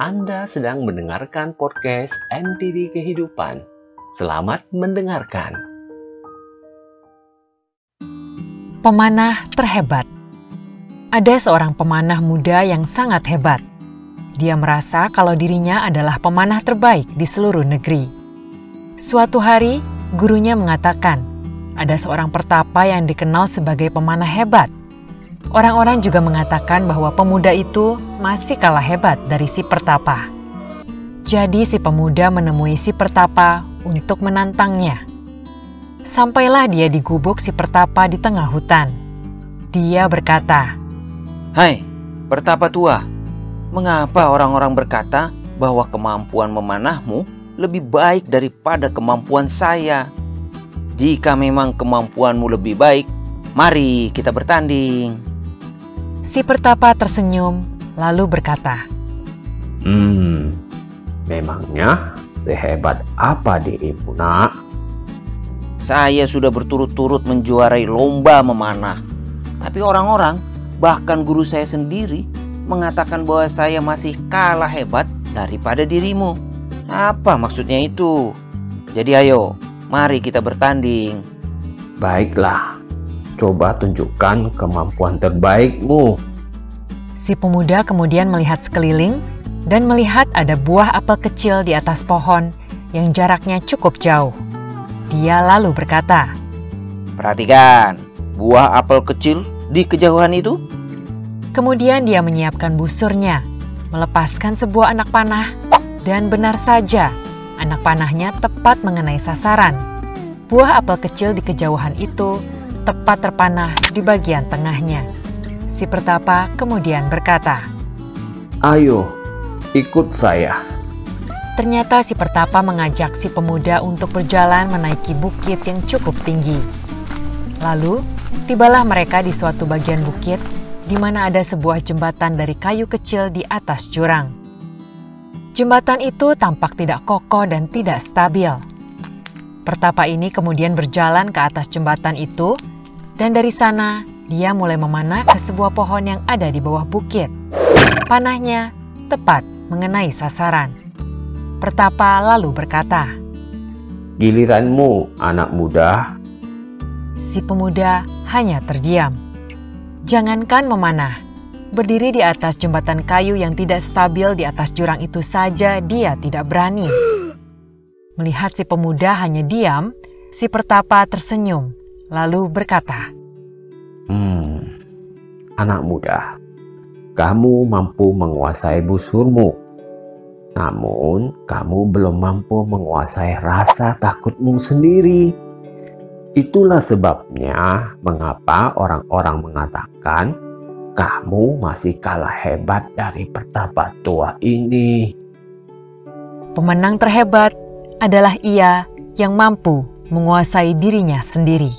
Anda sedang mendengarkan podcast MTD Kehidupan. Selamat mendengarkan. Pemanah terhebat. Ada seorang pemanah muda yang sangat hebat. Dia merasa kalau dirinya adalah pemanah terbaik di seluruh negeri. Suatu hari, gurunya mengatakan, ada seorang pertapa yang dikenal sebagai pemanah hebat. Orang-orang juga mengatakan bahwa pemuda itu masih kalah hebat dari si pertapa. Jadi si pemuda menemui si pertapa untuk menantangnya. Sampailah dia di gubuk si pertapa di tengah hutan. Dia berkata, Hai, pertapa tua, mengapa orang-orang berkata bahwa kemampuan memanahmu lebih baik daripada kemampuan saya? Jika memang kemampuanmu lebih baik, mari kita bertanding. Si pertapa tersenyum, lalu berkata, Hmm, memangnya sehebat apa dirimu, nak? Saya sudah berturut-turut menjuarai lomba memanah. Tapi orang-orang, bahkan guru saya sendiri, mengatakan bahwa saya masih kalah hebat daripada dirimu. Apa maksudnya itu? Jadi ayo, mari kita bertanding. Baiklah, coba tunjukkan kemampuan terbaikmu. Si pemuda kemudian melihat sekeliling dan melihat ada buah apel kecil di atas pohon yang jaraknya cukup jauh. Dia lalu berkata, Perhatikan, buah apel kecil di kejauhan itu. Kemudian dia menyiapkan busurnya, melepaskan sebuah anak panah, dan benar saja anak panahnya tepat mengenai sasaran. Buah apel kecil di kejauhan itu tepat terpanah di bagian tengahnya. Si pertapa kemudian berkata, Ayo, ikut saya. Ternyata si pertapa mengajak si pemuda untuk berjalan menaiki bukit yang cukup tinggi. Lalu, tibalah mereka di suatu bagian bukit di mana ada sebuah jembatan dari kayu kecil di atas jurang. Jembatan itu tampak tidak kokoh dan tidak stabil. Pertapa ini kemudian berjalan ke atas jembatan itu, dan dari sana dia mulai memanah ke sebuah pohon yang ada di bawah bukit. Panahnya tepat mengenai sasaran. Pertapa lalu berkata, Giliranmu, anak muda. Si pemuda hanya terdiam. Jangankan memanah, berdiri di atas jembatan kayu yang tidak stabil di atas jurang itu saja dia tidak berani. Melihat si pemuda hanya diam, si pertapa tersenyum, lalu berkata, Hmm, anak muda, kamu mampu menguasai busurmu. Namun, kamu belum mampu menguasai rasa takutmu sendiri. Itulah sebabnya mengapa orang-orang mengatakan kamu masih kalah hebat dari pertapa tua ini. pemenang terhebat adalah ia yang mampu menguasai dirinya sendiri.